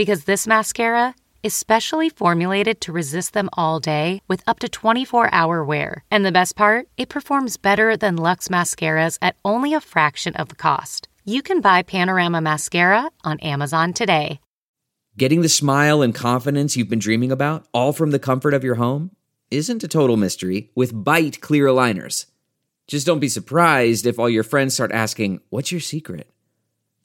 because this mascara is specially formulated to resist them all day with up to 24 hour wear. And the best part, it performs better than Luxe mascaras at only a fraction of the cost. You can buy Panorama Mascara on Amazon today. Getting the smile and confidence you've been dreaming about, all from the comfort of your home, isn't a total mystery with Byte Clear Aligners. Just don't be surprised if all your friends start asking, What's your secret?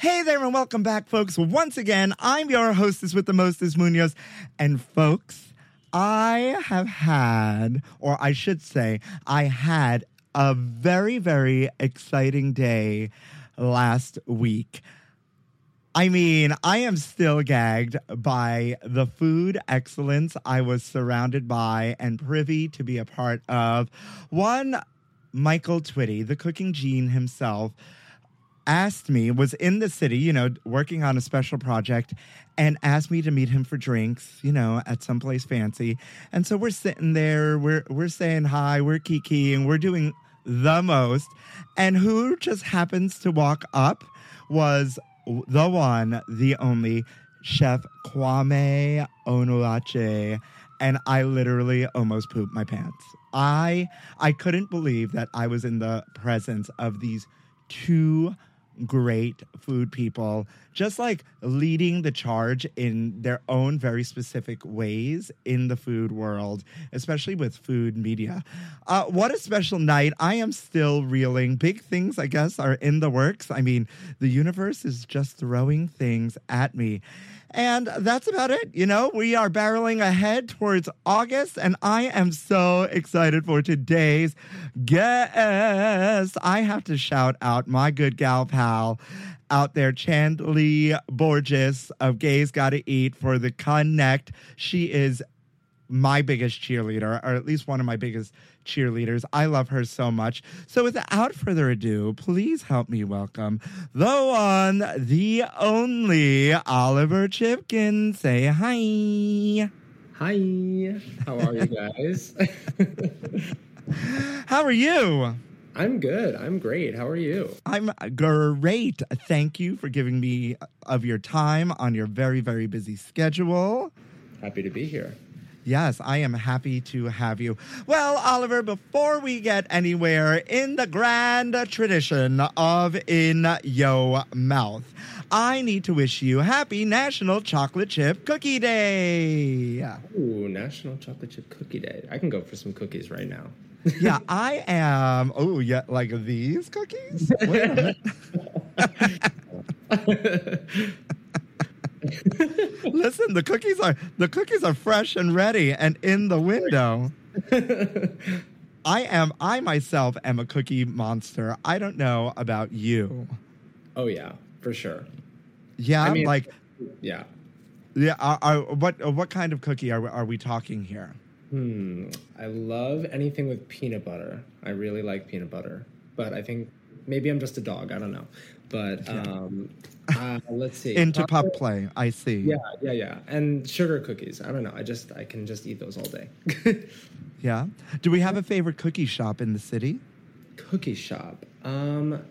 Hey there, and welcome back, folks. Once again, I'm your hostess with the mostest, Munoz. And, folks, I have had, or I should say, I had a very, very exciting day last week. I mean, I am still gagged by the food excellence I was surrounded by and privy to be a part of. One, Michael Twitty, the cooking gene himself, asked me, was in the city, you know, working on a special project, and asked me to meet him for drinks, you know, at some place fancy. And so we're sitting there, we're we're saying hi, we're kikiing, we're doing the most. And who just happens to walk up was the one, the only Chef Kwame Onwuachi. And I literally almost pooped my pants. I I couldn't believe that I was in the presence of these two great food people just like leading the charge in their own very specific ways in the food world especially with food media. Uh, what a special night. I am still reeling. Big things i guess are in the works. I mean the universe is just throwing things at me and that's about it. You know, we are barreling ahead towards August, and I am so excited for today's guest. I have to shout out my good gal pal out there, Chandley Borges of Gays Gotta Eat for the Connect. She is my biggest cheerleader, or at least one of my biggest cheerleaders. I love her so much. So, without further ado, please help me welcome the one, the only Oliver Chipkin. Say hi. Hi, how are you guys? How are you? I'm good. I'm great. How are you? I'm great. Thank you for giving me of your time on your very, very busy schedule. Happy to be here. Yes, I am happy to have you. Well, Oliver, before we get anywhere in the grand tradition of In Yo Mouth, I need to wish you happy National Chocolate Chip Cookie Day. Ooh, National Chocolate Chip Cookie Day. I can go for some cookies right now. yeah, I am. Oh, yeah, like these cookies? Wait a minute. Listen, the cookies are the cookies are fresh and ready and in the window. I am I myself am a cookie monster. I don't know about you. oh yeah, for sure. Yeah, I mean- like Yeah. yeah. Are, are, what what kind of cookie are are we talking here? Hmm. I love anything with peanut butter. I really like peanut butter, but I think maybe I'm just a dog. I don't know. But um, uh, let's see. Into Chocolate- play. I see. Yeah, yeah, yeah. And sugar cookies. I don't know. I just I can just eat those all day. Yeah. Do we have a favorite cookie shop in the city? Cookie shop. Um,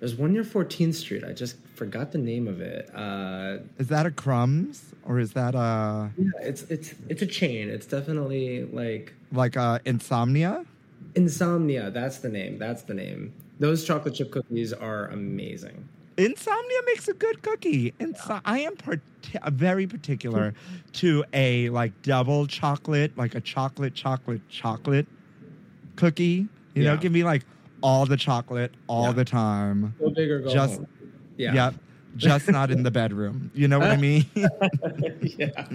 there's one near 14th Street. I just forgot the name of it. Uh, Is that a Crumbs or is that a yeah, it's it's it's a chain. It's definitely like like a Insomnia? Insomnia. That's the name. That's the name. Those chocolate chip cookies are amazing. Insomnia makes a good cookie. Inso- I am parti- uh, very particular to a like double chocolate, like a chocolate, chocolate, chocolate cookie. You know, give me like all the chocolate all Yeah. the time. Go big or go Just- home. Yeah. Yep. Just not in the bedroom. You know what I mean? yeah.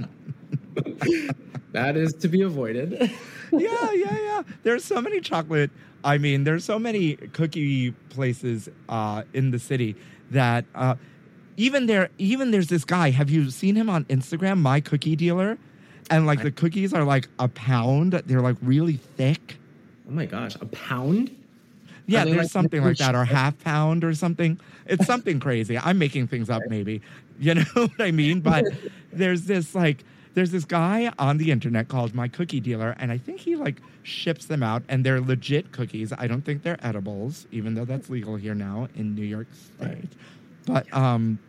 that is to be avoided. yeah, yeah, yeah. There's so many chocolate. I mean, there's so many cookie places uh, in the city that uh, even there, even there's this guy. Have you seen him on Instagram? My cookie dealer, and like I- the cookies are like a pound. They're like really thick. oh my gosh, a pound? Yeah, there's like something like that, or half pound or something. It's something crazy. I'm making things up, maybe. You know what I mean? But there's this like, there's this guy on the internet called My Cookie Dealer, and I think he like ships them out, and they're legit cookies. I don't think they're edibles, even though that's legal here now in New York State. Right. But um,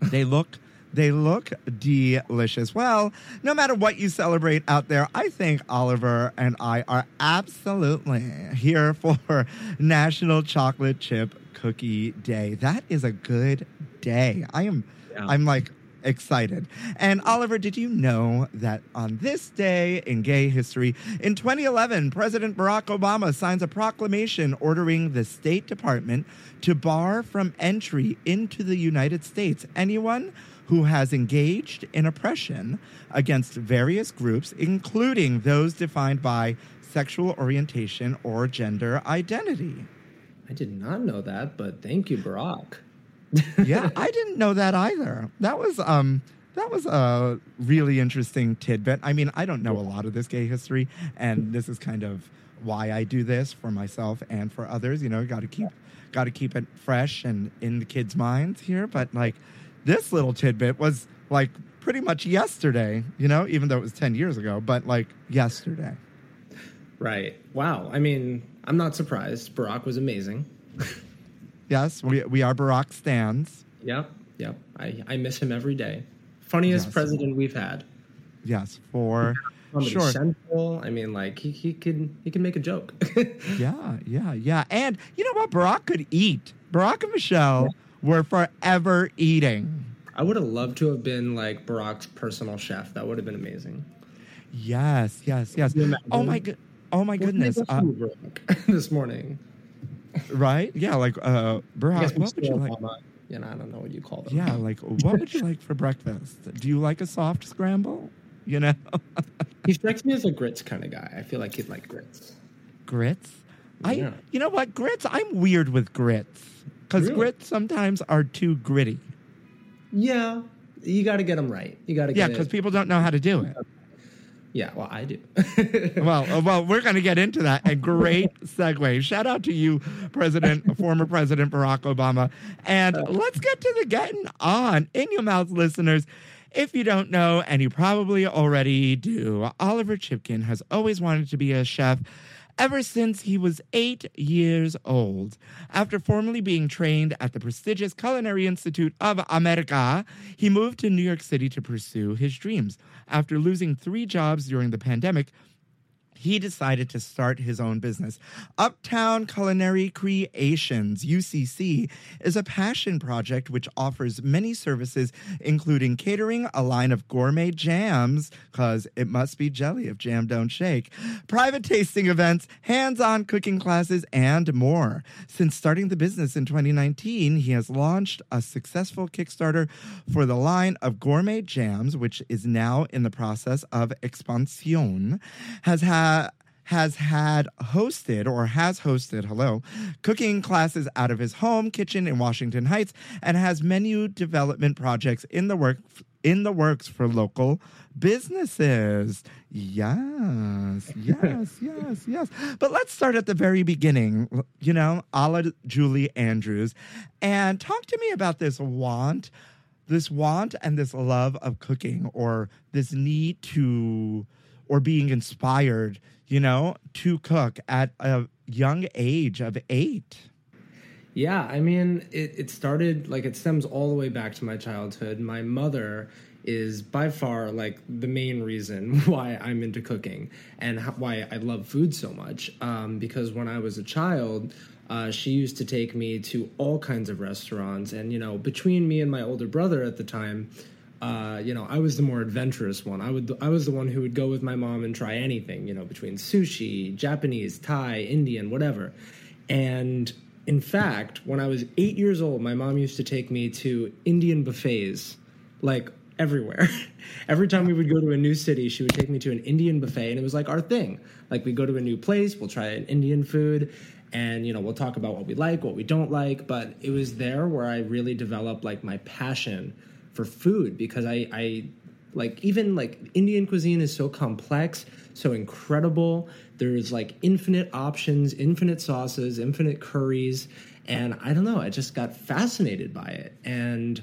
they look. They look delicious. Well, no matter what you celebrate out there, I think Oliver and I are absolutely here for National Chocolate Chip Cookie Day. That is a good day. I am Yeah. I'm like excited. And Oliver, did you know that on this day in gay history, in 2011, President Barack Obama signs a proclamation ordering the State Department to bar from entry into the United States anyone who has engaged in oppression against various groups, including those defined by sexual orientation or gender identity. I did not know that, but thank you, Barack. Yeah, I didn't know that either. That was um that was a really interesting tidbit. I mean, I don't know a lot of this gay history, and this is kind of why I do this for myself and for others. You know, got to keep got to keep it fresh and in the kids' minds here. But like, this little tidbit was like pretty much yesterday. You know, even though it was ten years ago, but like yesterday. Right. Wow. I mean, I'm not surprised. Barack was amazing. Yes, we we are Barack stands. Yep. Yep. I, I miss him every day. Funniest Yes. president we've had. Yes, for sure. Central. I mean, like he, he can he can make a joke. Yeah, yeah, yeah. And you know what? Barack could eat. Barack and Michelle were forever eating. I would have loved to have been like Barack's personal chef. That would have been amazing. Yes, yes, yes. Can you imagine? Oh my good. Oh my goodness. Uh, did you have for Barack this morning. Right? Yeah, like uh I Barack, what would you like? You know, I don't know what you call them. Yeah, like what would you like for breakfast? Do you like a soft scramble? You know? He strikes me as a grits kind of guy. I feel like he'd like grits. grits? I Yeah. you know what? Grits, I'm weird with grits. Cuz Really? grits sometimes are too gritty. Yeah, you got to get them right. You got to get Yeah, cuz people don't know how to do it. Yeah, well, I do. well, uh, well, we're going to get into that. A great segue. Shout out to you, President, former President Barack Obama. And let's get to the getting on in your mouth, listeners. If you don't know, and you probably already do, Oliver Chipkin has always wanted to be a chef ever since he was eight years old. After formally being trained at the prestigious Culinary Institute of America, he moved to New York City to pursue his dreams. After losing three jobs during the pandemic, he decided to start his own business. Uptown Culinary Creations, UCC, is a passion project which offers many services, including catering, a line of gourmet jams, because it must be jelly if jam don't shake, private tasting events, hands on cooking classes, and more. Since starting the business in 2019, he has launched a successful Kickstarter for the line of gourmet jams, which is now in the process of expansion, has had has had hosted or has hosted, hello, cooking classes out of his home kitchen in Washington Heights and has menu development projects in the work in the works for local businesses. Yes, yes, yes, yes. But let's start at the very beginning, you know, a la Julie Andrews, and talk to me about this want, this want and this love of cooking, or this need to, or being inspired, you know, to cook at a young age of eight. Yeah, I mean, it, it started like it stems all the way back to my childhood. My mother is by far like the main reason why I'm into cooking and how, why I love food so much. Um, because when I was a child, uh, she used to take me to all kinds of restaurants, and you know, between me and my older brother at the time. Uh, you know, I was the more adventurous one. I would, I was the one who would go with my mom and try anything. You know, between sushi, Japanese, Thai, Indian, whatever. And in fact, when I was eight years old, my mom used to take me to Indian buffets, like everywhere. Every time we would go to a new city, she would take me to an Indian buffet, and it was like our thing. Like we go to a new place, we'll try an Indian food, and you know we'll talk about what we like, what we don't like. But it was there where I really developed like my passion for food because I, I like even like Indian cuisine is so complex, so incredible. There's like infinite options, infinite sauces, infinite curries, and I don't know. I just got fascinated by it, and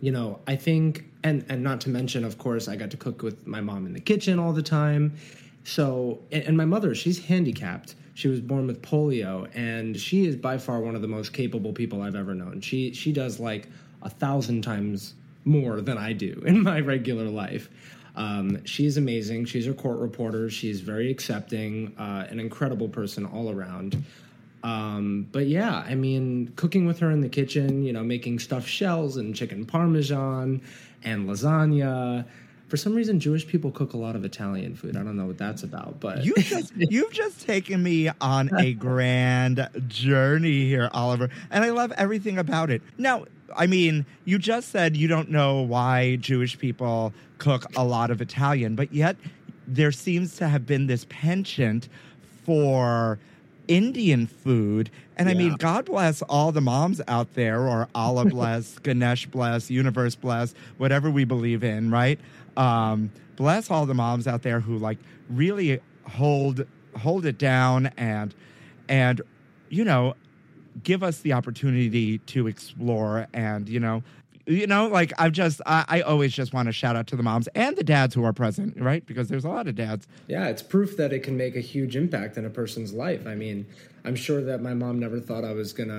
you know, I think, and and not to mention, of course, I got to cook with my mom in the kitchen all the time. So, and, and my mother, she's handicapped. She was born with polio, and she is by far one of the most capable people I've ever known. She she does like a thousand times more than I do in my regular life. Um, she's amazing. She's a court reporter. She's very accepting, uh, an incredible person all around. Um, but yeah, I mean, cooking with her in the kitchen, you know, making stuffed shells and chicken parmesan and lasagna. For some reason, Jewish people cook a lot of Italian food. I don't know what that's about, but You just you've just taken me on a grand journey here, Oliver, and I love everything about it. Now, I mean, you just said you don't know why Jewish people cook a lot of Italian, but yet there seems to have been this penchant for Indian food. And I mean, God bless all the moms out there, or Allah bless, Ganesh bless, universe bless, whatever we believe in, right? Um, bless all the moms out there who like really hold hold it down and and you know give us the opportunity to explore and you know you know like i've just i, I always just want to shout out to the moms and the dads who are present right because there's a lot of dads Yeah, it's proof that it can make a huge impact in a person's life. I mean, I'm sure that my mom never thought I was gonna,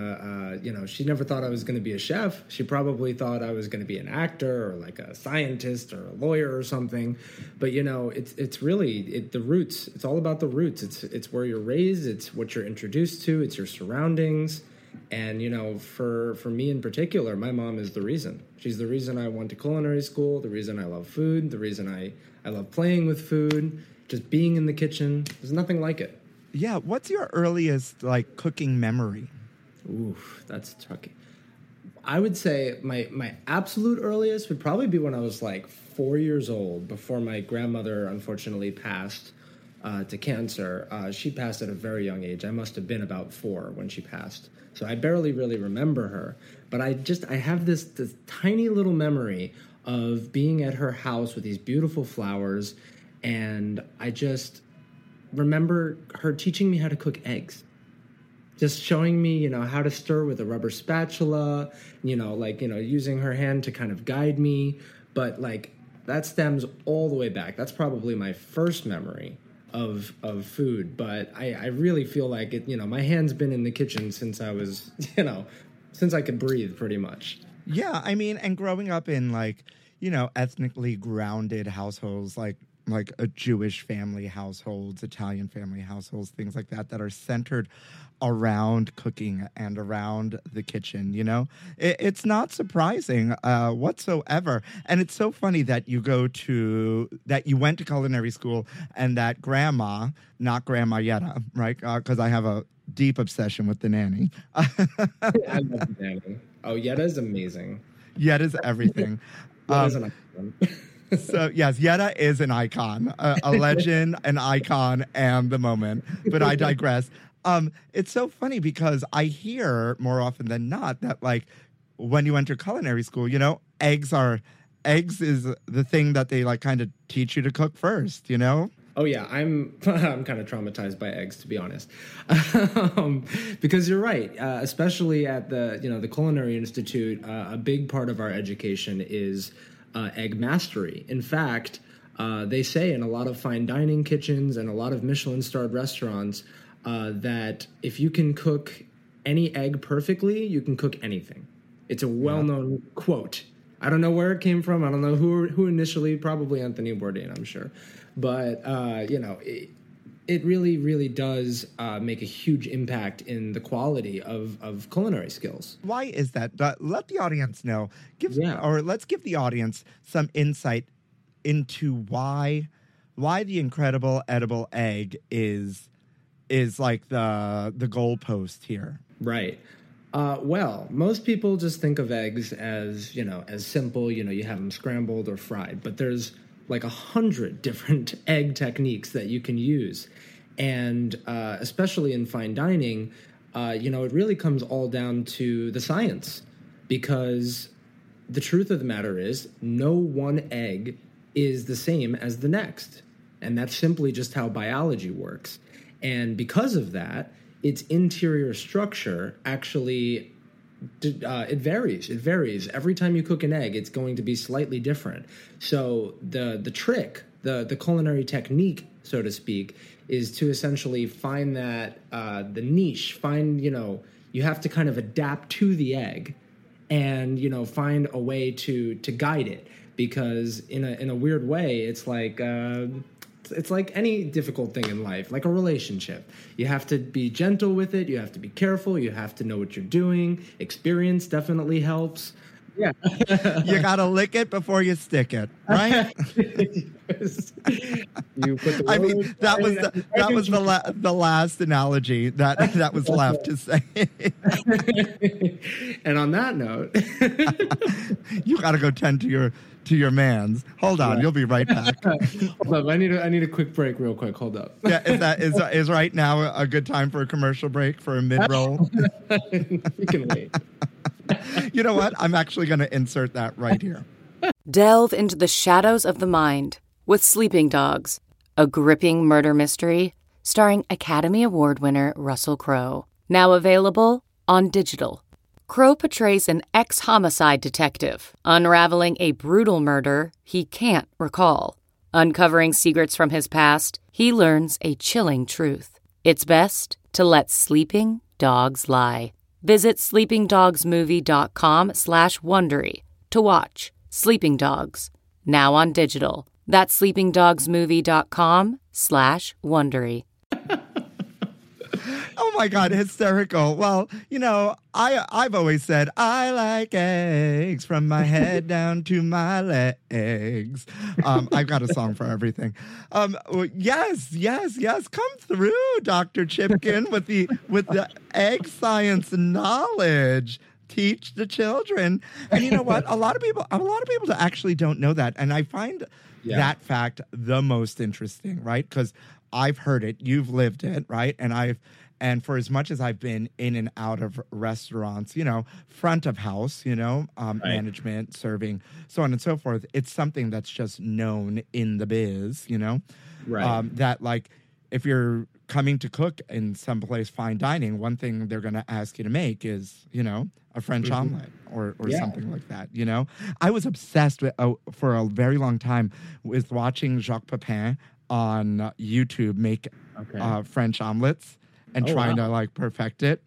uh, you know, she never thought I was gonna be a chef. She probably thought I was gonna be an actor or like a scientist or a lawyer or something. But you know, it's it's really it, the roots. It's all about the roots. It's it's where you're raised. It's what you're introduced to. It's your surroundings. And you know, for for me in particular, my mom is the reason. She's the reason I went to culinary school. The reason I love food. The reason I I love playing with food. Just being in the kitchen. There's nothing like it. Yeah what's your earliest like cooking memory Oof, that's tricky. I would say my my absolute earliest would probably be when I was like four years old, before my grandmother unfortunately passed uh, to cancer. Uh, she passed at a very young age. I must have been about four when she passed, so I barely really remember her. But I just I have this this tiny little memory of being at her house with these beautiful flowers, and I just remember her teaching me how to cook eggs just showing me, you know, how to stir with a rubber spatula, you know, like, you know, using her hand to kind of guide me. But like that stems all the way back. That's probably my first memory of of food. But I, I really feel like it, you know, my hand's been in the kitchen since I was, you know, since I could breathe pretty much. Yeah, I mean, and growing up in like, you know, ethnically grounded households, like like a Jewish family households, Italian family households, things like that, that are centered around cooking and around the kitchen. You know, it, it's not surprising uh, whatsoever, and it's so funny that you go to that you went to culinary school and that grandma, not Grandma Yetta, right? Because I have a deep obsession with the nanny. I love Danny. Oh, Yetta's amazing. Yetta's everything. Um. so yes, Yetta is an icon, a, a legend, an icon, and the moment. But I digress. Um, it's so funny because I hear more often than not that like when you enter culinary school, you know, eggs are eggs is the thing that they like kind of teach you to cook first. You know. Oh yeah, I'm I'm kind of traumatized by eggs to be honest, um, because you're right. Uh, especially at the you know the Culinary Institute, uh, a big part of our education is uh, egg mastery. In fact, uh, they say in a lot of fine dining kitchens and a lot of Michelin starred restaurants uh, that if you can cook any egg perfectly, you can cook anything. It's a well known quote. I don't know where it came from. I don't know who who initially. Probably Anthony Bourdain, I'm sure. But uh, you know, it, it really, really does uh, make a huge impact in the quality of of culinary skills. Why is that? Uh, let the audience know. Give Yeah. or let's give the audience some insight into why why the incredible edible egg is is like the the goalpost here. Right. Uh, well, most people just think of eggs as you know as simple. You know, you have them scrambled or fried, but there's like a hundred different egg techniques that you can use, and uh, especially in fine dining, uh, you know, it really comes all down to the science, because the truth of the matter is no one egg is the same as the next. And that's simply just how biology works. And because of that, its interior structure actually uh, it varies. It varies every time you cook an egg. It's going to be slightly different. So the the trick, the the culinary technique, so to speak, is to essentially find that uh, the niche. Find you know you have to kind of adapt to the egg, and you know find a way to to guide it because in a in a weird way, it's like. Uh, it's like any difficult thing in life, like a relationship. You have to be gentle with it. You have to be careful. You have to know what you're doing. Experience definitely helps. Yeah. you gotta lick it before you stick it, right? you put the I mean, that was the, that was the la- the last analogy that that was left to say. and on that note, you gotta go tend to your to your man's. Hold on, you'll be right back. hold up, I need a, I need a quick break, real quick. Hold up. yeah, is that is is right now a good time for a commercial break for a mid roll? you can wait. you know what? I'm actually going to insert that right here. Delve into the shadows of the mind with Sleeping Dogs, a gripping murder mystery starring Academy Award winner Russell Crowe. Now available on digital. Crowe portrays an ex homicide detective unraveling a brutal murder he can't recall. Uncovering secrets from his past, he learns a chilling truth. It's best to let sleeping dogs lie. Visit sleepingdogsmovie.com slash Wondery to watch Sleeping Dogs, now on digital. That's sleepingdogsmovie.com slash Wondery. Oh my god, hysterical. Well, you know, I I've always said I like eggs from my head down to my legs. Um, I've got a song for everything. Um, yes, yes, yes. Come through, Dr. Chipkin, with the with the egg science knowledge. Teach the children. And you know what? A lot of people a lot of people actually don't know that. And I find Yeah. that fact the most interesting, right? Because I've heard it, you've lived it, right? And I've and for as much as I've been in and out of restaurants, you know, front of house, you know, um, Right. management, serving, so on and so forth, it's something that's just known in the biz, you know, Right. um, that like if you're coming to cook in some place fine dining, one thing they're going to ask you to make is, you know, a French omelet or, or Yeah. something like that. You know, I was obsessed with uh, for a very long time with watching Jacques Pepin on YouTube make Okay. uh, French omelets and Oh, trying wow. to like perfect it.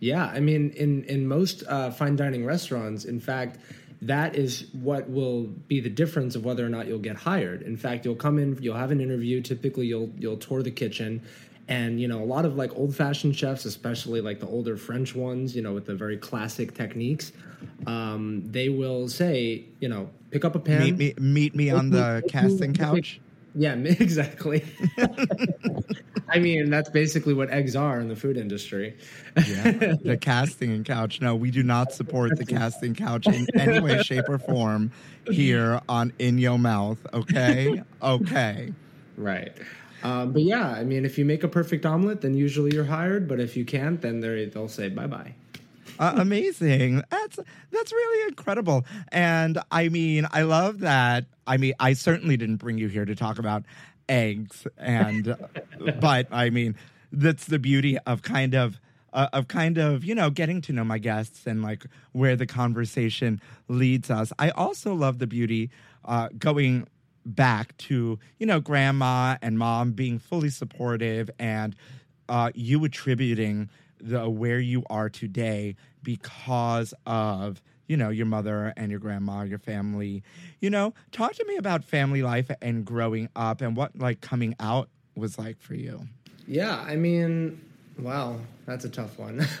Yeah, I mean, in in most uh, fine dining restaurants, in fact, that is what will be the difference of whether or not you'll get hired. In fact, you'll come in, you'll have an interview. Typically, you'll you'll tour the kitchen, and you know a lot of like old fashioned chefs, especially like the older French ones, you know, with the very classic techniques, um, they will say, you know, pick up a pan. meet me, meet me on Make the make casting make- couch. Yeah, exactly. I mean, that's basically what eggs are in the food industry. Yeah, the casting couch. No, we do not support the casting couch in any way, shape, or form here on In Your Mouth. Okay, okay. Right. Um, but yeah, I mean, if you make a perfect omelet, then usually you're hired. But if you can't, then they'll say bye bye. Uh, amazing. That's that's really incredible. And I mean, I love that. I mean, I certainly didn't bring you here to talk about eggs, and but I mean, that's the beauty of kind of. Uh, of kind of you know getting to know my guests and like where the conversation leads us. I also love the beauty uh, going back to you know grandma and mom being fully supportive and uh, you attributing the where you are today because of you know your mother and your grandma your family you know talk to me about family life and growing up and what like coming out was like for you Yeah, I mean, wow, that's a tough one.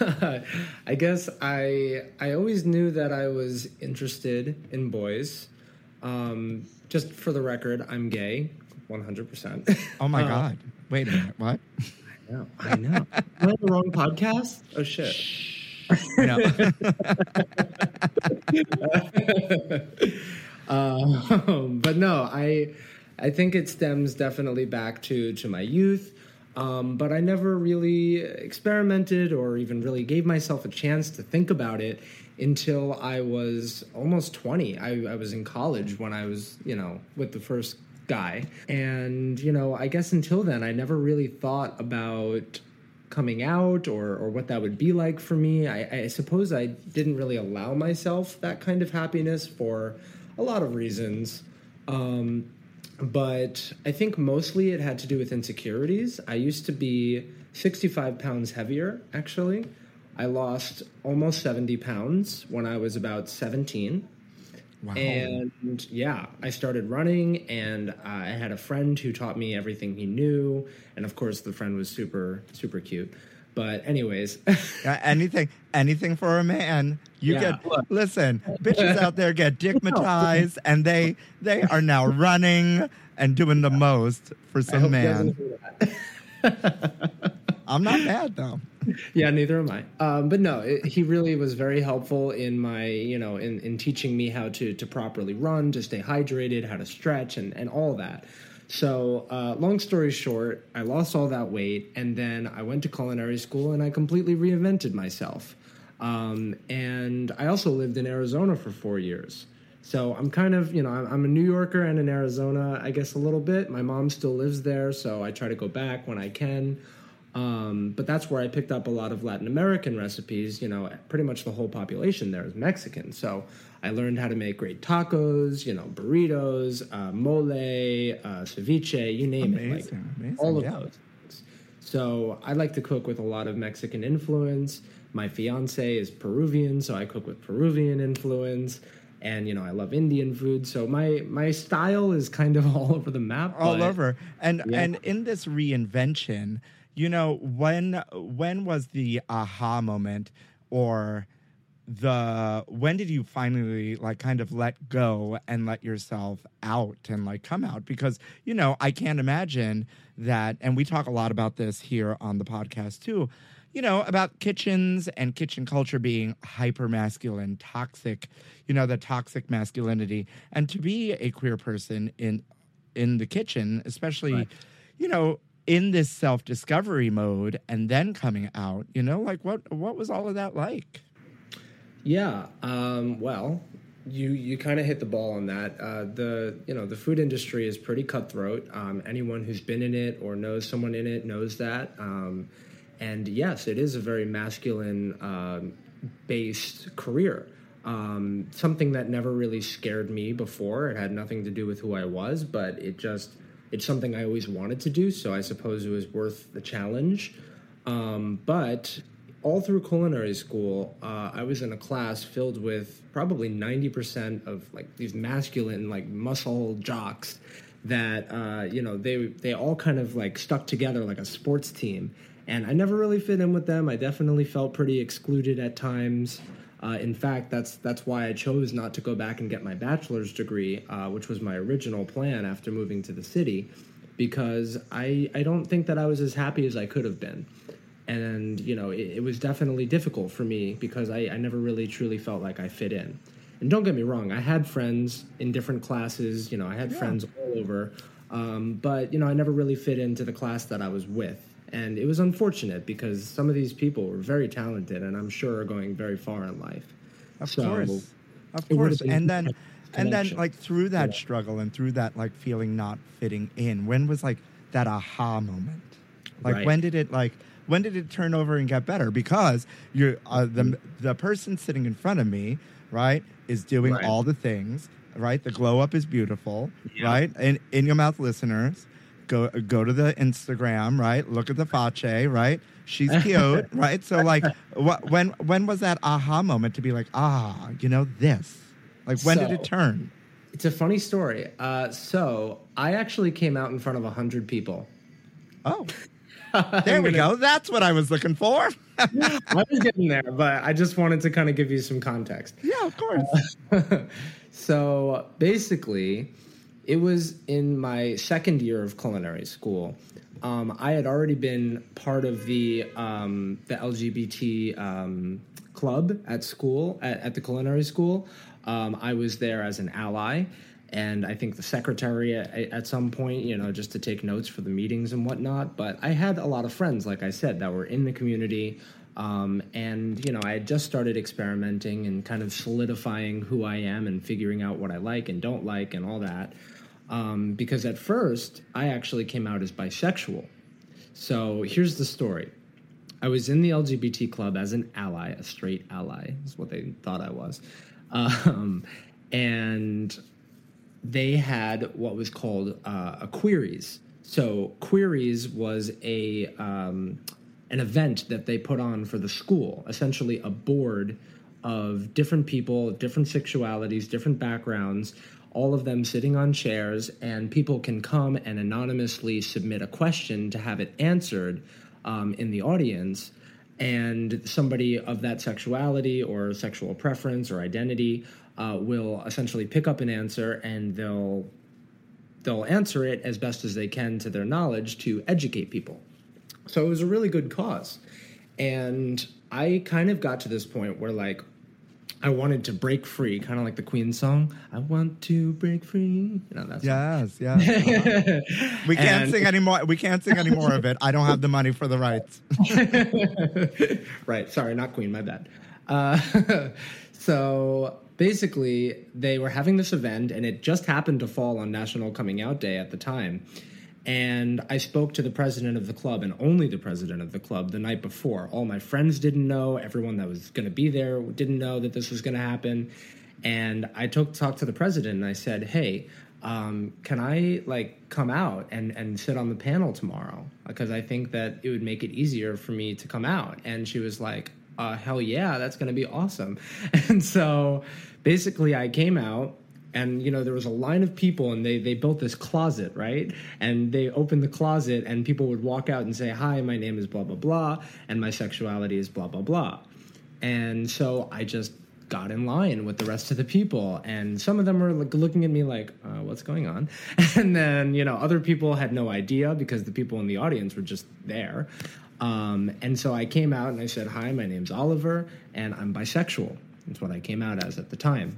I guess I I always knew that I was interested in boys. Um, just for the record, I'm gay, 100%. oh my Uh, god wait a minute what know. I know. Am I on the wrong podcast? Oh shit. no Um, but no, I I think it stems definitely back to to my youth. Um, but I never really experimented or even really gave myself a chance to think about it until I was almost 20. I, I was in college when I was, you know, with the first guy. And, you know, I guess until then, I never really thought about coming out or, or what that would be like for me. I, I suppose I didn't really allow myself that kind of happiness for a lot of reasons. Um, but I think mostly it had to do with insecurities. I used to be 65 pounds heavier, actually. I lost almost 70 pounds when I was about 17. Wow And yeah, I started running, and I had a friend who taught me everything he knew. And of course, the friend was super, super cute. But, anyways, Yeah, anything anything for a man you Yeah, get look. listen bitches out there get dickmatized and they they are now running and doing the most for some man doesn't hear that. i'm not mad though. Yeah neither am i. Um, but no it, he really was very helpful in my you know in, in teaching me how to to properly run to stay hydrated how to stretch and and all that. So uh, long story short i lost all that weight and then i went to culinary school and i completely reinvented myself. Um, and i also lived in arizona for four years. So i'm kind of you know I'm, I'm a new yorker and in arizona i guess a little bit. My mom still lives there so i try to go back when i can um, but that's where I picked up a lot of Latin American recipes. You know, pretty much the whole population there is Mexican. So I learned how to make great tacos, you know, burritos, uh, mole, uh, ceviche, you name it. Like Amazing, amazing, all of yeah. those. things. So I like to cook with a lot of Mexican influence. My fiance is Peruvian, so I cook with Peruvian influence. And you know, I love Indian food, so my my style is kind of all over the map. all over and Yeah. and in this reinvention you know when when was the aha moment or the when did you finally like kind of let go and let yourself out and like come out because you know i can't imagine that and we talk a lot about this here on the podcast too you know about kitchens and kitchen culture being hyper masculine toxic you know the toxic masculinity and to be a queer person in in the kitchen especially Right. you know in this self discovery mode and then coming out you know like what what was all of that like Yeah. Um, well, you you kind of hit the ball on that. Uh, the you know the food industry is pretty cutthroat. Um, anyone who's been in it or knows someone in it knows that. Um, and yes, it is a very masculine um, based career. Um, something that never really scared me before. It had nothing to do with who I was, but it just it's something I always wanted to do. So I suppose it was worth the challenge. Um, but all through culinary school, uh, I was in a class filled with probably 90% of like these masculine, like muscle jocks that, uh, you know, they, they all kind of like stuck together like a sports team. And I never really fit in with them. I definitely felt pretty excluded at times. Uh, in fact, that's that's why I chose not to go back and get my bachelor's degree, uh, which was my original plan after moving to the city, because I I don't think that I was as happy as I could have been. And you know it, it was definitely difficult for me because I, I never really truly felt like i fit in. And don't get me wrong i had friends in different classes you know i had friends all over um, but you know i never really fit into the class that i was with and it was unfortunate because some of these people were very talented and i'm sure are going very far in life Of So, course. Of course. And then a and then like through that Yeah. struggle and through that like feeling not fitting in, when was like that aha moment? Like Right. when did it like when did it turn over and get better? Because you're uh, the the person sitting in front of me, right, is doing Right. all the things, right? The glow up is beautiful, Yeah. right? And in your mouth listeners, go go to the Instagram, right? Look at the face, right? She's cute, right? So like, what when when was that aha moment to be like, ah, you know this? Like when did it turn? It's a funny story. Uh, so I actually came out in front of hundred people. Oh, there we go. That's what I was looking for. I was getting there, but I just wanted to kind of give you some context. yeah, of course. so basically, it was in my second year of culinary school. Um, I had already been part of the um, the LGBT um, club at school at, at the culinary school. Um, I was there as an ally, and I think the secretary at, at some point, you know, just to take notes for the meetings and whatnot. But I had a lot of friends, like I said, that were in the community. Um, and you know, I had just started experimenting and kind of solidifying who I am and figuring out what I like and don't like and all that. Um, because at first, I actually came out as bisexual. So here's the story. I was in the LGBT club as an ally, a straight ally, is what they thought I was. Um, and they had what was called uh, a queries. So queries was a um, an event that they put on for the school, essentially a board of different people, different sexualities, different backgrounds, all of them sitting on chairs, and people can come and anonymously submit a question to have it answered um, in the audience and somebody of that sexuality or sexual preference or identity uh, will essentially pick up an answer and they'll they'll answer it as best as they can to their knowledge to educate people. So it was a really good cause. And I kind of got to this point where like I wanted to break free, kind of like the Queen song. I want to break free. You know, that's Yes, yes. we can't And- sing anymore. We can't sing any more of it. I don't have the money for the rights. right. Sorry, not Queen. My bad. Uh, so basically, they were having this event, and it just happened to fall on National Coming Out Day at the time. And I spoke to the president of the club, and only the president of the club, the night before. All my friends didn't know. Everyone that was going to be there didn't know that this was going to happen. And I took talked to the president, and I said, "Hey, um, can I like come out and and sit on the panel tomorrow? Because I think that it would make it easier for me to come out." And she was like, uh, "Hell yeah, that's going to be awesome!" And so basically, I came out and you know there was a line of people and they they built this closet right? And they opened the closet and people would walk out and say hi my name is blah blah blah and my sexuality is blah blah blah. And so i just got in line with the rest of the people and some of them were like looking at me like uh, what's going on? And then you know other people had no idea because the people in the audience were just there. Um, and so i came out and i said hi my name's oliver and i'm bisexual. That's what i came out as at the time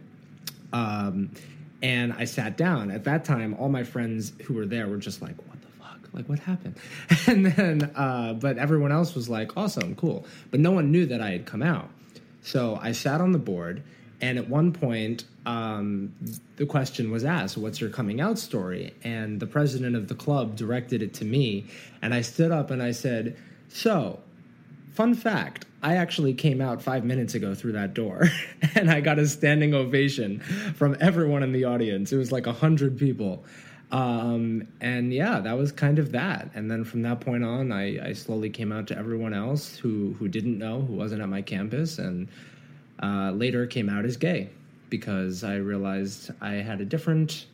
um, and I sat down. At that time, all my friends who were there were just like, "What the fuck? Like, what happened?" And then, uh, but everyone else was like, "Awesome, cool." But no one knew that I had come out. So I sat on the board, and at one point, um, the question was asked, "What's your coming out story?" And the president of the club directed it to me, and I stood up and I said, "So." Fun fact I actually came out five minutes ago through that door and I got a standing ovation from everyone in the audience. It was like a hundred people. Um, and yeah, that was kind of that. And then from that point on, I, I slowly came out to everyone else who, who didn't know, who wasn't at my campus, and uh, later came out as gay because I realized I had a different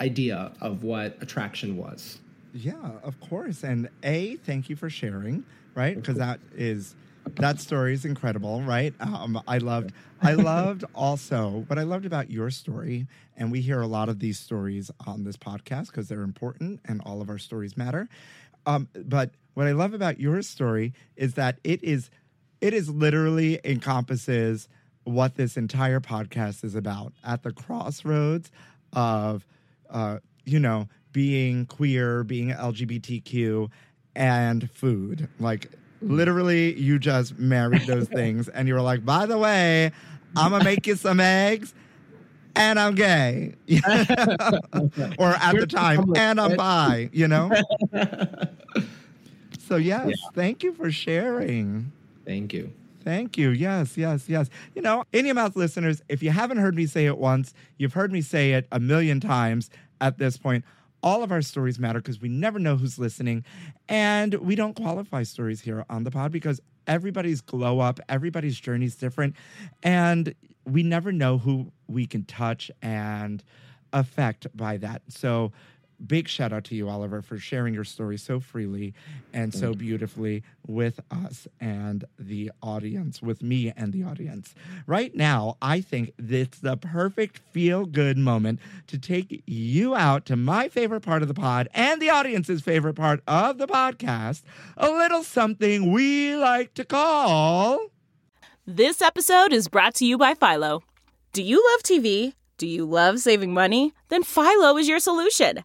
idea of what attraction was. Yeah, of course. And A, thank you for sharing, right? Because that is that story is incredible, right? Um, I loved I loved also what I loved about your story, and we hear a lot of these stories on this podcast because they're important and all of our stories matter. Um, but what I love about your story is that it is it is literally encompasses what this entire podcast is about at the crossroads of uh, you know being queer being lgbtq and food like Literally, you just married those things, and you were like, "By the way, I'm gonna make you some eggs." And I'm gay, or at the time, and I'm bi. You know. So yes, Yeah. thank you for sharing. Thank you. Thank you. Yes, yes, yes. You know, in your mouth listeners, if you haven't heard me say it once, you've heard me say it a million times at this point. All of our stories matter because we never know who's listening. And we don't qualify stories here on the pod because everybody's glow up, everybody's journey is different. And we never know who we can touch and affect by that. So, big shout out to you, Oliver, for sharing your story so freely and so beautifully with us and the audience, with me and the audience. Right now, I think it's the perfect feel good moment to take you out to my favorite part of the pod and the audience's favorite part of the podcast a little something we like to call. This episode is brought to you by Philo. Do you love TV? Do you love saving money? Then Philo is your solution.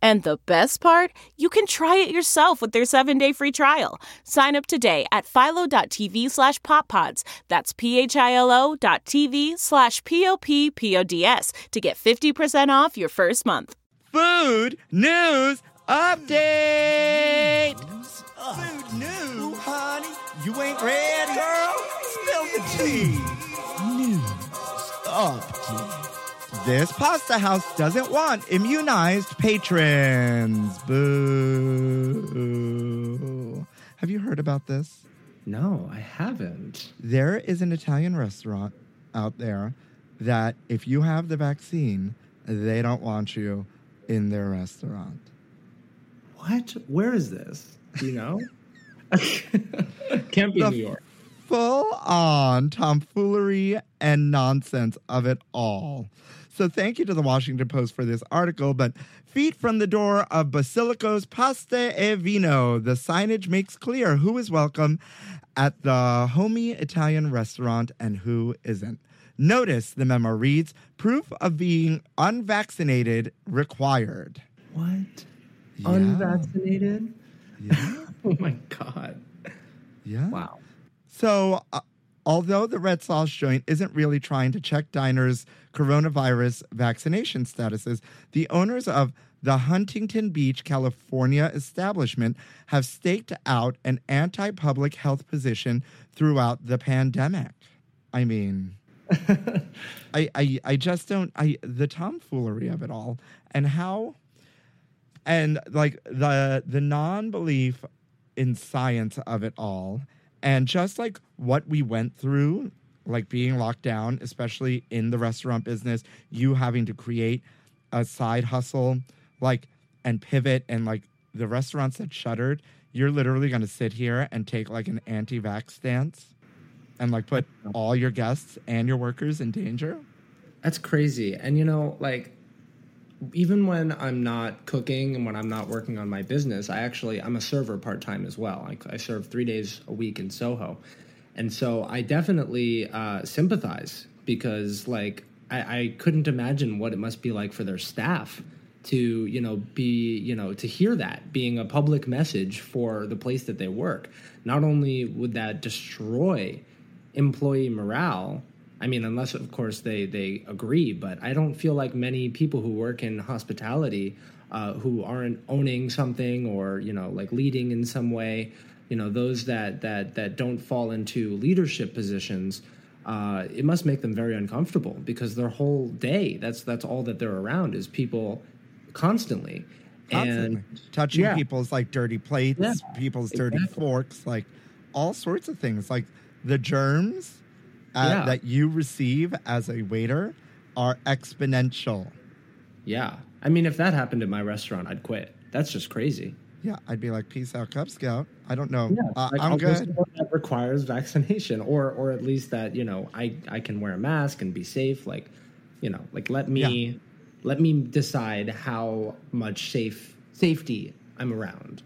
And the best part? You can try it yourself with their 7-day free trial. Sign up today at philo.tv slash poppods. That's p-h-i-l-o dot tv slash p-o-p-p-o-d-s to get 50% off your first month. Food news update. Food news, honey. You ain't ready, girl. Spill the tea. News update. This pasta house doesn't want immunized patrons. Boo. Have you heard about this? No, I haven't. There is an Italian restaurant out there that if you have the vaccine, they don't want you in their restaurant. What? Where is this? Do you know? Can't be The New York. Full on tomfoolery and nonsense of it all. So thank you to the Washington Post for this article, but feet from the door of Basilico's Pasta e Vino, the signage makes clear who is welcome at the homey Italian restaurant and who isn't. Notice the memo reads proof of being unvaccinated required. What? Yeah. Unvaccinated? Yeah. Oh my god. Yeah. Wow. So, uh, although the Red Sauce joint isn't really trying to check diners' coronavirus vaccination statuses, the owners of the Huntington Beach, California establishment have staked out an anti public health position throughout the pandemic. I mean, I, I, I just don't, I, the tomfoolery of it all and how, and like the, the non belief in science of it all and just like what we went through like being locked down especially in the restaurant business you having to create a side hustle like and pivot and like the restaurants that shuttered you're literally going to sit here and take like an anti-vax stance and like put all your guests and your workers in danger That's crazy. And you know, like even when I'm not cooking and when I'm not working on my business, I actually I'm a server part time as well. I, I serve three days a week in Soho, and so I definitely uh, sympathize because like I, I couldn't imagine what it must be like for their staff to you know be you know to hear that being a public message for the place that they work. Not only would that destroy employee morale I mean, unless of course they they agree, but I don't feel like many people who work in hospitality uh, who aren't owning something or you know like leading in some way, you know, those that that that don't fall into leadership positions. Uh, it must make them very uncomfortable because their whole day that's that's all that they're around is people constantly Constantly. and touching yeah. people's like dirty plates Yeah, people's dirty exactly. forks like all sorts of things like the germs uh, Yeah. that you receive as a waiter are exponential yeah i mean if that happened at my restaurant i'd quit that's just crazy Yeah, I'd be like, peace out, Cub Scout. I don't know. Yeah, Uh, like, I'm good. That requires vaccination, or or at least that you know I I can wear a mask and be safe. Like, you know, like let me let me decide how much safe safety I'm around.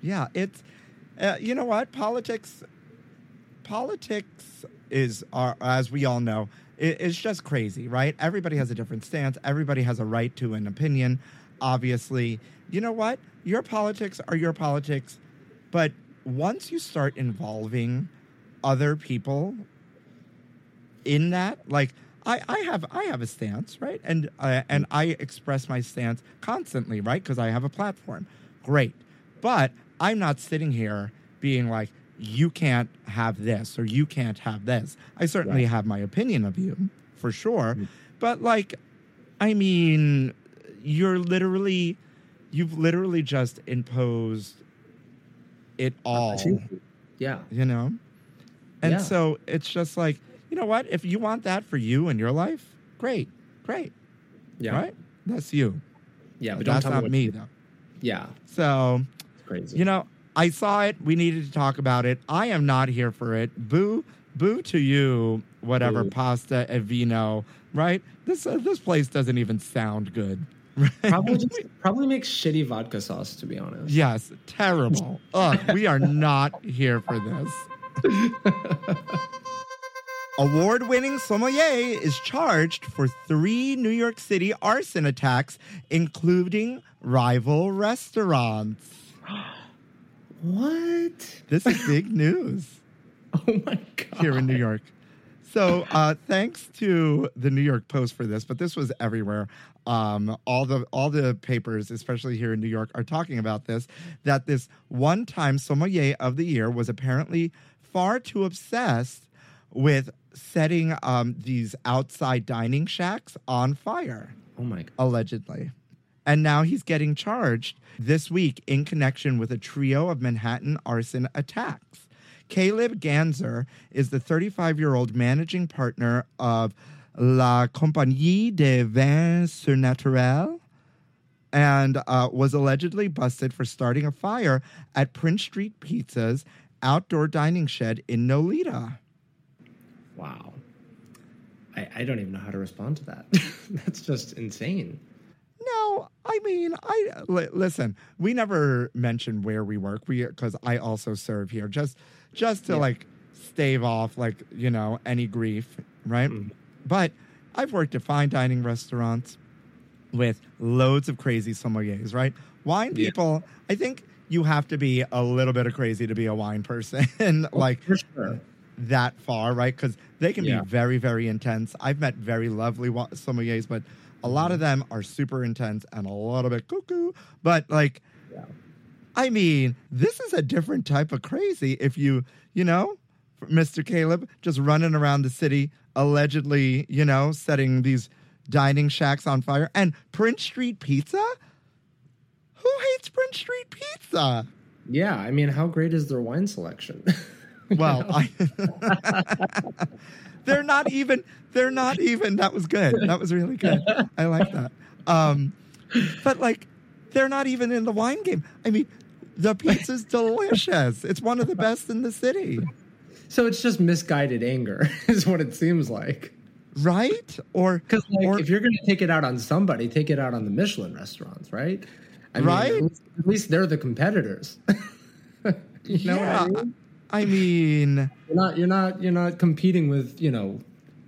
Yeah, it's uh, you know what politics. Politics is, are, as we all know, i it's just crazy, right? Everybody has a different stance. Everybody has a right to an opinion. Obviously, you know what? Your politics are your politics, but once you start involving other people in that, like I, I have I have a stance, right? And uh, and I express my stance constantly, right? Because I have a platform. Great. But I'm not sitting here being like, you can't have this or you can't have this. I certainly Right. have my opinion of you, for sure. Mm. But like, I mean, you're literally, you've literally just imposed it all Yeah, you know? And Yeah. so it's just like, you know what? If you want that for you in your life, great, great, yeah, right? That's you. yeah. But don't That's not me. Me, though. Yeah, So, it's crazy. you know, I saw it. We needed to talk about it. I am not here for it. Boo, boo to you, whatever, Boo. pasta e vino, right? This, uh, this place doesn't even sound good. Right? probably just, probably makes shitty vodka sauce. To be honest. Yes, terrible. Ugh, we are not here for this. Award winning sommelier is charged for three New York City arson attacks, including rival restaurants. What? This is big news Oh my god. here in New York. So, uh, thanks to the New York Post for this, but this was everywhere. Um, all the all the papers, especially here in New York, are talking about this. That this one-time sommelier of the year was apparently far too obsessed with setting um, these outside dining shacks on fire Oh my god. allegedly. And now he's getting charged this week in connection with a trio of Manhattan arson attacks. Caleb Ganzer is the 35 year old managing partner of La Compagnie des Vins Surnaturels and uh, was allegedly busted for starting a fire at Prince Street Pizza's outdoor dining shed in Nolita. Wow. I, I don't even know how to respond to that. That's just insane. I mean, I li- listen. We never mention where we work. We because I also serve here, just just to Yeah. like stave off like you know any grief, right? Mhm. But I've worked at fine dining restaurants with loads of crazy sommeliers, right? Wine Yeah. people. I think you have to be a little bit of crazy to be a wine person, like For sure. that far, right? Because they can Yeah. be very, very intense. I've met very lovely wa- sommeliers, but a lot of Mm-hmm. them are super intense and a little bit cuckoo. But like, Yeah. I mean, this is a different type of crazy. If you, you know, Mr. Caleb just running around the city, allegedly, you know, setting these dining shacks on fire, and Prince Street Pizza. Who hates Prince Street Pizza? Yeah, I mean, how great is their wine selection? Well, I, they're not even. They're not even. That was good. That was really good. I like that. Um, but like, they're not even in the wine game. I mean, the pizza's delicious. It's one of the best in the city, so it's just misguided anger, is what it seems like. right? Or Because like, or if you're going to take it out on somebody, take it out on the Michelin restaurants, right? I mean, Right? At least, at least they're the competitors. you know yeah, what I mean? I mean, You're not you're not you're not competing with you know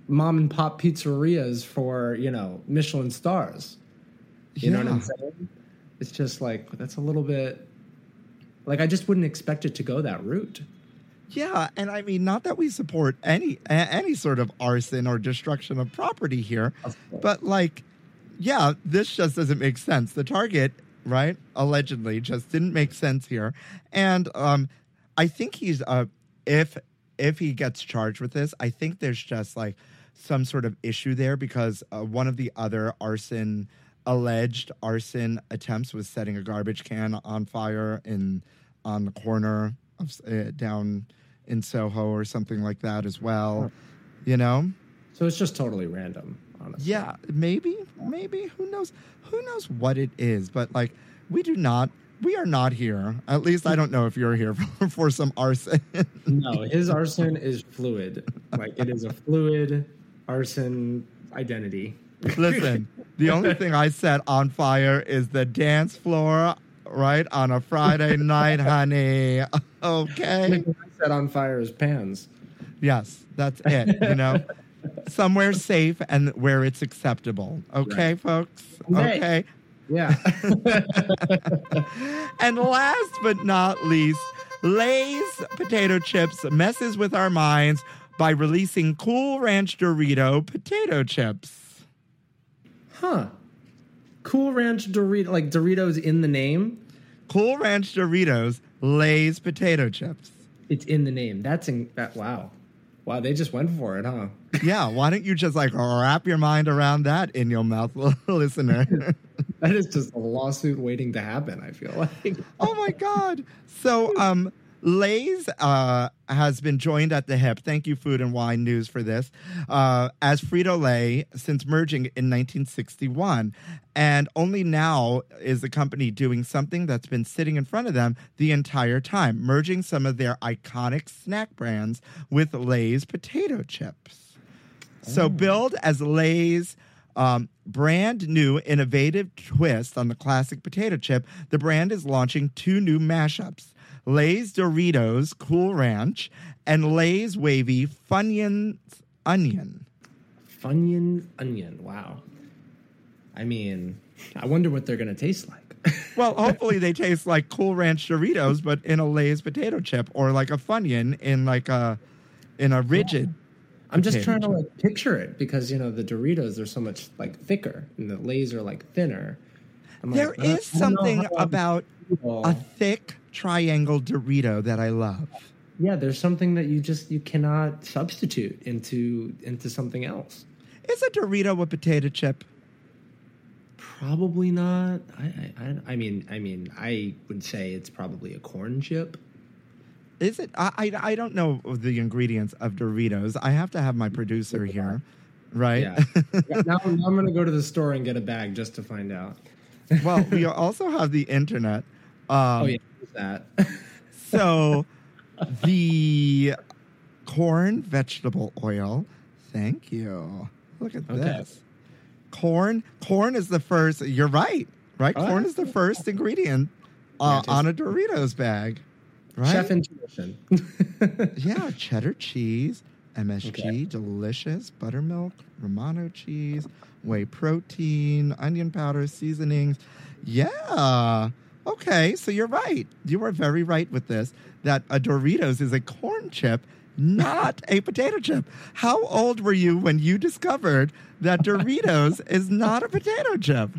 mom and pop pizzerias for you know Michelin stars. You know what I'm saying? It's just like that's a little bit like I just wouldn't expect it to go that route. Yeah, and I mean, not that we support any any sort of arson or destruction of property here, Of but like, yeah, this just doesn't make sense. The target, right, allegedly, just didn't make sense here, and um, I think he's uh, if if he gets charged with this, I think there's just like some sort of issue there because uh, one of the other arson alleged arson attempts was setting a garbage can on fire in on the corner of uh, down in Soho or something like that as well. You know? So it's just totally random, honestly. Yeah, maybe, maybe. Who knows? Who knows what it is? But like, we do not we are not here. At least I don't know if you're here for, for some arson. No, his arson is fluid. Like it is a fluid arson identity. Listen, the only thing I set on fire is the dance floor, right on a Friday night, honey. Okay. Like, what I set on fire is pans. Yes, that's it. You know, somewhere safe and where it's acceptable. Okay, folks. Okay. Yeah. And last but not least, Lay's potato chips messes with our minds by releasing Cool Ranch Dorito potato chips. huh. Cool Ranch Dorito, like Doritos in the name. Cool Ranch Doritos, Lay's potato chips. It's in the name. That's in that. Wow. Wow. They just went for it, huh? Yeah, why don't you just like wrap your mind around that in your mouth, listener? That is just a lawsuit waiting to happen. I feel like. oh my god! So, um, Lay's uh, has been joined at the hip. Thank you, Food and Wine News, for this. Uh, as Frito Lay since merging in 1961, and only now is the company doing something that's been sitting in front of them the entire time, merging some of their iconic snack brands with Lay's potato chips. So, billed as Lay's um, brand new innovative twist on the classic potato chip, the brand is launching two new mashups Lay's Doritos Cool Ranch and Lay's Wavy Funyuns Onion. Funyun onion. Wow. I mean, I wonder what they're gonna taste like. Well, hopefully they taste like Cool Ranch Doritos, but in a Lay's potato chip, or like a Funyun in like a in a rigid. I'm just trying to like picture it because you know the Doritos are so much like thicker and the Lay's are like thinner. I'm There don't- is I don't know something about a thick triangle Dorito that I love. yeah. There's something that you just you cannot substitute into into something else. Is a Dorito a potato chip? Probably not. I, I I mean I mean I would say it's probably a corn chip. Is it? I, I I don't know the ingredients of Doritos. I have to have my producer here, right? Yeah. now, now I'm gonna go to the store and get a bag just to find out. well, we also have the internet. Um, oh yeah, that. So the corn vegetable oil. Thank you. Look at Okay. this. Corn. Corn is the first. You're right. Right. Oh, corn is the first ingredient uh, Yeah, on a Doritos bag. Right. Chef intuition. Yeah, cheddar cheese, MSG, Okay. delicious, buttermilk, Romano cheese, whey protein, onion powder, seasonings. Yeah. Okay, so you're right. You were very right with this that a Doritos is a corn chip, not a potato chip. How old were you when you discovered that Doritos is not a potato chip?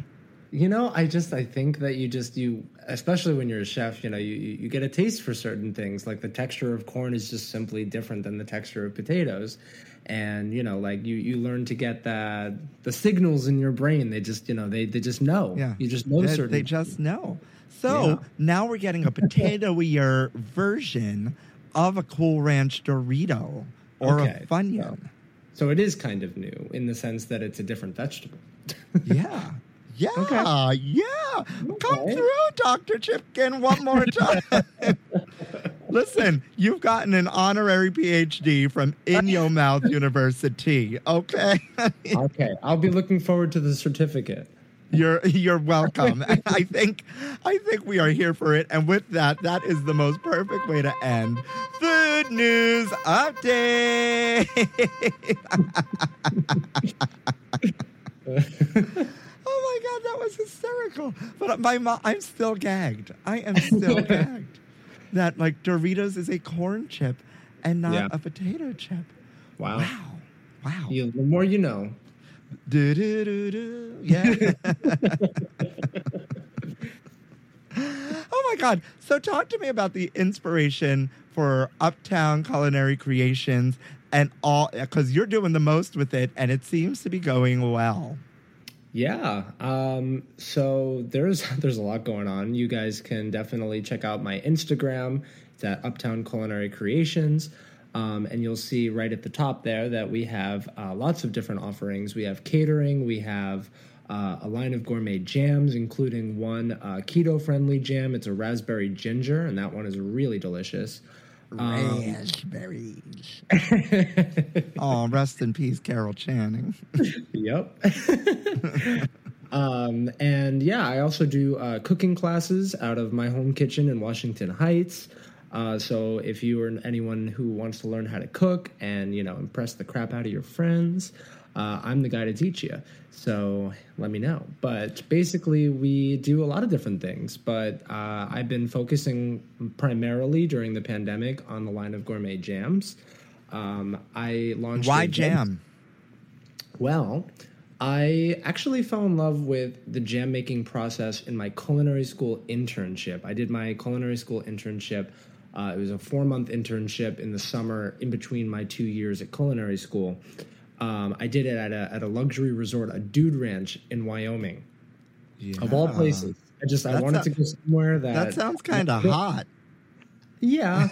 You know, I just I think that you just you especially when you're a chef, you know, you you get a taste for certain things. Like the texture of corn is just simply different than the texture of potatoes. And you know, like you you learn to get the the signals in your brain. They just you know they they just know. Yeah. you just know they, certain. They just know. So Yeah. now we're getting a potato-ier version of a Cool Ranch Dorito or Okay. a Funyun. so it is kind of new in the sense that it's a different vegetable. Yeah. Yeah. Okay. Yeah. Come Okay. through, Dr. Chipkin, one more time. Listen, you've gotten an honorary PhD from In Your Mouth University. Okay. okay, I'll be looking forward to the certificate. You're you're welcome. I think I think we are here for it. And with that, that is the most perfect way to end food news update. oh my god, that was hysterical. But my mom, I'm still gagged. I am still gagged. That like Doritos is a corn chip and not Yeah. a potato chip. Wow. Wow. Wow. You, the more you know. Do do do do. Yeah. oh my god. So talk to me about the inspiration for Uptown Culinary Creations and all cuz you're doing the most with it and it seems to be going well. Yeah. Um, so there's there's a lot going on. You guys can definitely check out my Instagram. It's at Uptown Culinary Creations. Um, and you'll see right at the top there that we have uh, lots of different offerings. We have catering, we have uh, a line of gourmet jams, including one uh, keto friendly jam. It's a raspberry ginger, and that one is really delicious. Um, Raspberries. oh, rest in peace, Carol Channing. Yep. um, and yeah, I also do uh, cooking classes out of my home kitchen in Washington Heights. Uh, so if you are anyone who wants to learn how to cook and you know impress the crap out of your friends, uh, I'm the guy to teach you. So let me know. But basically, we do a lot of different things. But uh, I've been focusing primarily during the pandemic on the line of gourmet jams. Um, I launched. Why jam? well, I actually fell in love with the jam making process in my culinary school internship. I did my culinary school internship. Uh, it was a four month internship in the summer in between my two years at culinary school. Um, I did it at a, at a luxury resort, a dude ranch in Wyoming, of all places. I just I wanted to go somewhere that That sounds kind of hot. yeah.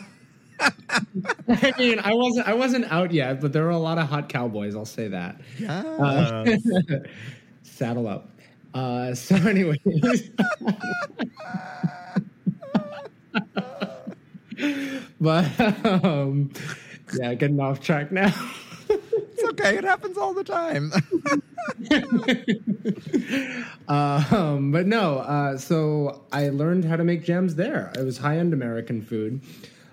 I mean, I wasn't I wasn't out yet, but there were a lot of hot cowboys. I'll say that. Yeah. Saddle up. Uh, so, anyway, but um, yeah, getting off track now. it's okay. It happens all the time. um, but no, uh, so I learned how to make jams there. It was high end American food.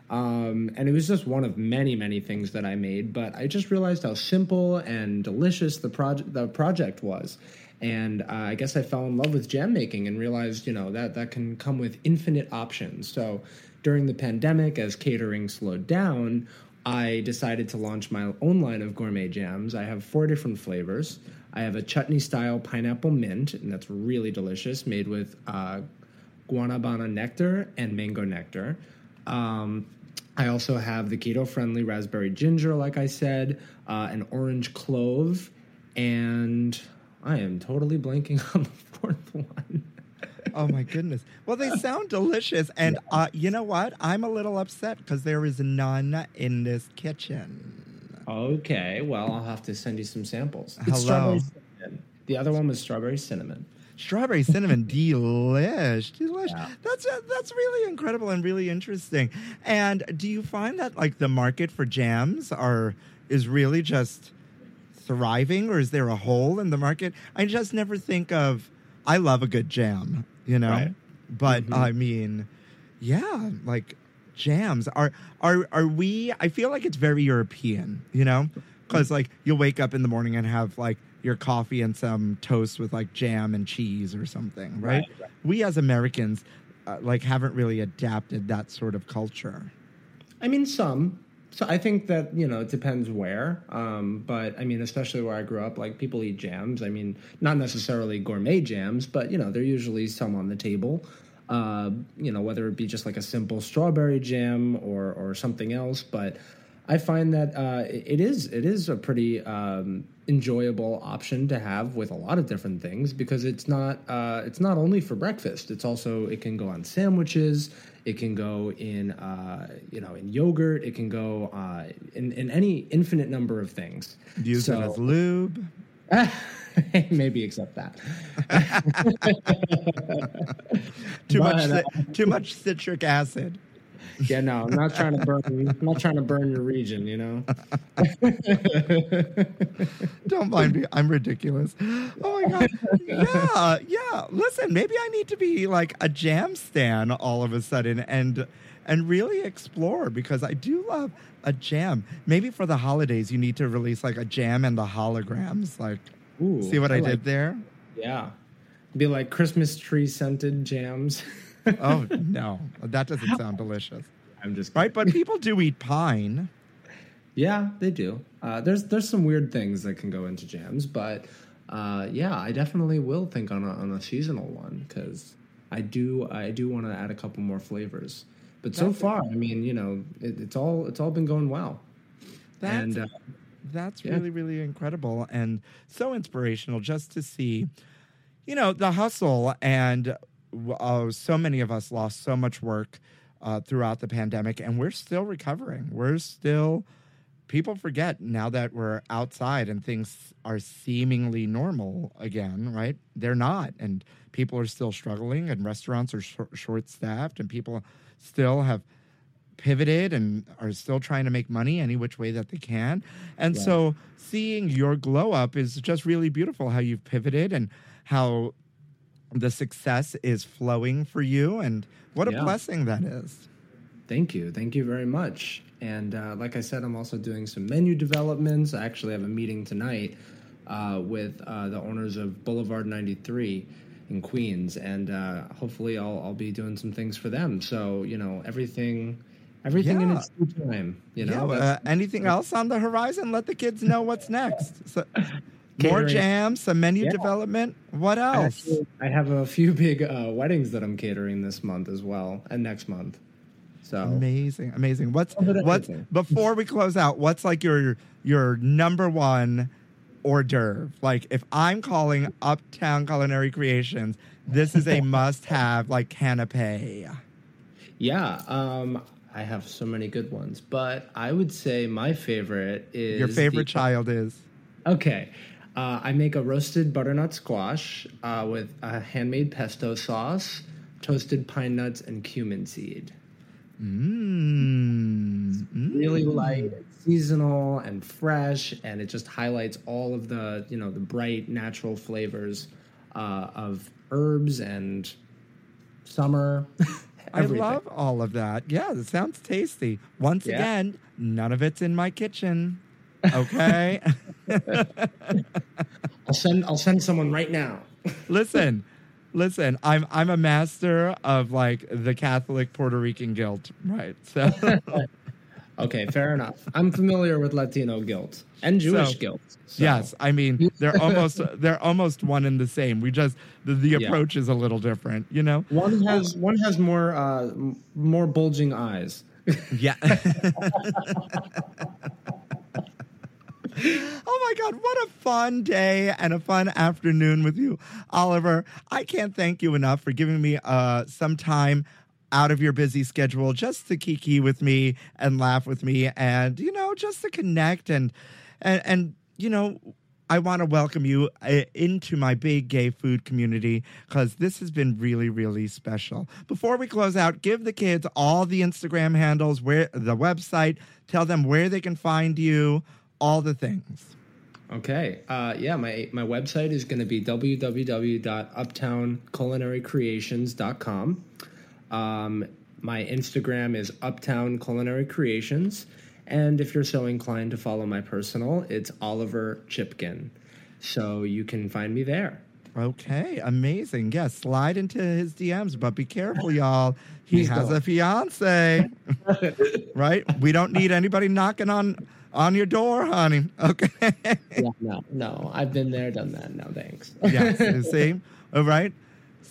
Um, and it was just one of many, many things that I made. But I just realized how simple and delicious the project the project was. And uh, I guess I fell in love with jam making and realized, you know, that that can come with infinite options. So during the pandemic, as catering slowed down, I decided to launch my own line of gourmet jams. I have four different flavors. I have a chutney style pineapple mint, and that's really delicious, made with uh, guanabana nectar and mango nectar. Um, I also have the keto friendly raspberry ginger, like I said, uh, an orange clove, and I am totally blanking on the fourth one. Oh my goodness. Well, they sound delicious, and uh, you know what? I'm a little upset because there is none in this kitchen. Okay, well, I'll have to send you some samples. It's Hello. The other one was strawberry cinnamon. Strawberry cinnamon, delish, delish. Yeah. That's uh, that's really incredible and really interesting. And do you find that like the market for jams are is really just thriving, or is there a hole in the market? I just never think of. I love a good jam, you know, Right. but Mhm. I mean, yeah, like jams are are are we? I feel like it's very European, you know, because like you'll wake up in the morning and have like your coffee and some toast with like jam and cheese or something, right? Right, right. We as Americans, uh, like, haven't really adapted that sort of culture. I mean, some. So I think that you know it depends where, um, but I mean, especially where I grew up, like people eat jams. I mean, not necessarily gourmet jams, but you know, there are usually some on the table. Uh, you know, whether it be just like a simple strawberry jam or or something else. But I find that uh, it is it is a pretty um, enjoyable option to have with a lot of different things because it's not uh, it's not only for breakfast. It's also it can go on sandwiches. It can go in uh, you know in yogurt. It can go uh, in in any infinite number of things. Use So- it as lube. maybe except that. Too much, But, uh, too much citric acid. Yeah, no, I'm not trying to burn. I'm not trying to burn your region. You know. Don't mind me. I'm ridiculous. Oh my god. Yeah, yeah. Listen, maybe I need to be like a jam stan all of a sudden and and really explore because I do love a jam. Maybe for the holidays you need to release like a jam and the holograms. Like Ooh, see what I, like- did there? Yeah, be like Christmas tree scented jams. Oh no. That doesn't sound delicious. I'm just Right? But people do eat pine. Yeah, they do. Uh, there's there's some weird things that can go into jams, but uh, yeah, I definitely will think on a, on a seasonal one because I do I do want to add a couple more flavors. But so That's- far, I mean, you know, it, it's all it's all been going well. That's and uh, That's Yeah. really, really incredible and so inspirational just to see, you know, the hustle. And uh, so many of us lost so much work uh, throughout the pandemic, and we're still recovering. We're still people forget now that we're outside and things are seemingly normal again, right? They're not. And people are still struggling, and restaurants are short, short staffed, and people still have pivoted and are still trying to make money any which way that they can. And so seeing your glow up is just really beautiful how you've pivoted and how the success is flowing for you and what a Yeah. blessing that is. Thank you. Thank you very much. And uh, like I said, I'm also doing some menu developments. I actually have a meeting tonight uh, with uh, the owners of Boulevard 93 in Queens, and uh, hopefully I'll, I'll be doing some things for them. So you know, everything, everything in its time. You know, yeah, uh, anything else on the horizon? Let the kids know what's next. So, more jams, some menu Yeah. development. What else? actually- I have a few big uh, weddings that I'm catering this month as well, and next month. So Amazing, amazing. What's A bit of what's before we close out? What's like your your number one hors d'oeuvre? Like if I'm calling Uptown Culinary Creations, this is a must-have. Like canapé. Yeah, um, I have so many good ones, but I would say my favorite is Your favorite the- child is Okay, uh, I make a roasted butternut squash uh, with a handmade pesto sauce, toasted pine nuts, and cumin seed. mm, mm. Really light, seasonal, and fresh, and it just highlights all of the you know the bright natural flavors uh, of herbs and summer. I love all of that. Yeah, it sounds tasty. Once Yeah. again, none of it's in my kitchen. Okay. I'll send I'll send someone right now. listen, listen. I'm I'm a master of like the Catholic Puerto Rican guilt, right? So Okay, fair enough. I'm familiar with Latino guilt and Jewish So- guilt. so- yes, I mean they're almost they're almost one and the same. We just the, the Yeah. approach is a little different, you know. One has one has more uh, more bulging eyes. Yeah. oh my God, what a fun day and a fun afternoon with you, Oliver. I can't thank you enough for giving me uh, some time out of your busy schedule just to kiki with me and laugh with me and, you know, just to connect and, and, and you know, I want to welcome you uh, into my big gay food community because this has been really, really special. Before we close out, give the kids all the Instagram handles, where the website, tell them where they can find you, all the things. Okay. Uh, yeah, my my website is going to be www.uptownculinarycreations.com. Um, my Instagram is Uptown Culinary Creations, and if you're so inclined to follow my personal, it's Oliver Chipkin. So you can find me there. Okay, amazing. Yes, slide into his DMs, but be careful, y'all. He has a fiance, right? We don't need anybody knocking on on your door, honey. Okay. Yeah, no, no, I've been there, done that. No, thanks. yes, you see? All right.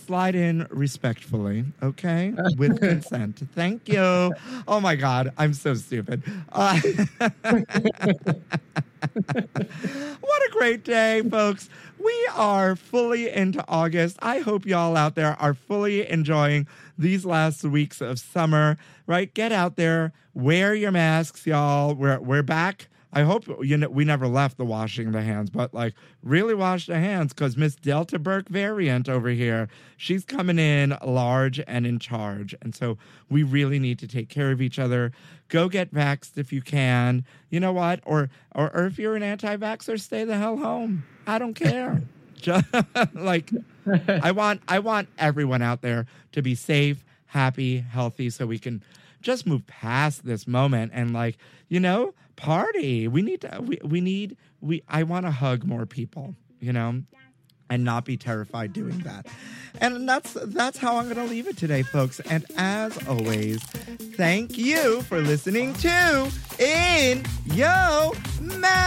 Slide in respectfully, okay? With consent. Thank you. Oh my God, I'm so stupid. Uh, what a great day, folks. We are fully into August. I hope y'all out there are fully enjoying these last weeks of summer, right? Get out there, wear your masks, y'all. We're, we're back. I hope you know we never left the washing the hands, but like really wash the hands because Miss Delta Burke variant over here, she's coming in large and in charge. And so we really need to take care of each other. Go get vaxxed if you can. You know what? Or or, or if you're an anti-vaxxer, stay the hell home. I don't care. Just, like I want I want everyone out there to be safe, happy, healthy so we can just move past this moment and like, you know, party. We need to we, we need we I want to hug more people, you know, and not be terrified doing that. And that's that's how I'm going to leave it today, folks. And as always, thank you for listening to In Yo Mouth.